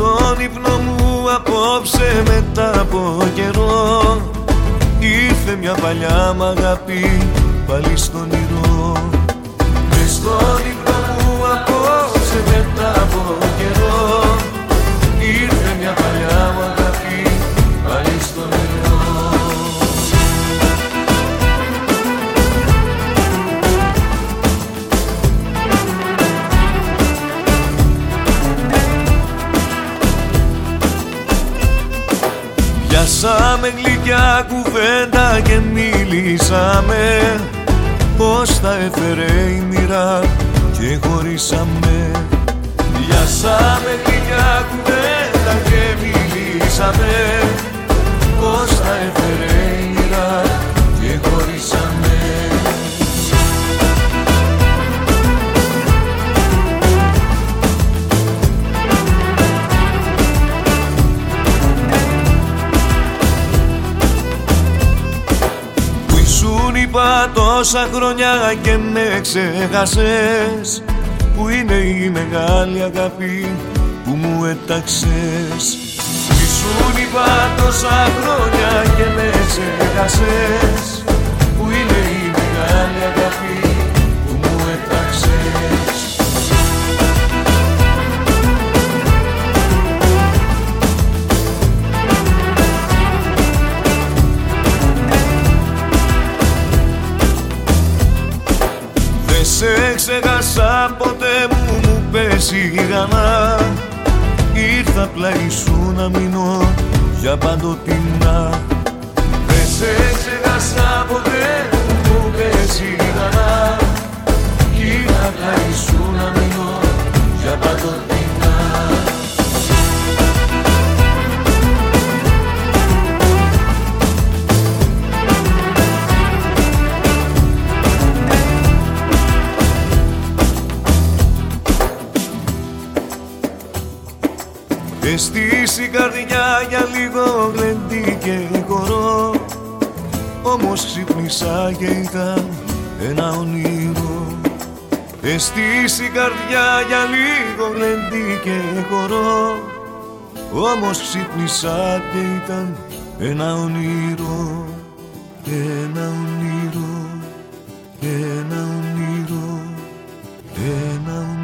στον ύπνο μου απόψε μετά από καιρό. Ήρθε μια παλιά μ' αγάπη πάλι στον ήρω Πιάσαμε γλυκιά κουβέντα και μίλησαμε Πώς τα έφερε η μοίρα και χωρίσαμε. Πιάσαμε γλυκιά κουβέντα είπα τόσα χρόνια και με ξέχασες Που είναι η μεγάλη αγάπη που μου έταξες. Που ήσουν είπα τόσα χρόνια και με ξέχασες σε ξεχάσα ποτέ μου μου πέσει η γανά Ήρθα πλάι σου να μείνω για παντοτινά Εστίσει η καρδιά για λίγο γλεντή και χορό. Όμως ξύπνησα και ήταν ένα όνειρο. Εστίσει η καρδιά για λίγο γλεντή και χορό. Όμως ξύπνησα και ήταν ένα όνειρο. Ένα όνειρο. Ένα όνειρο. Ένα όνειρο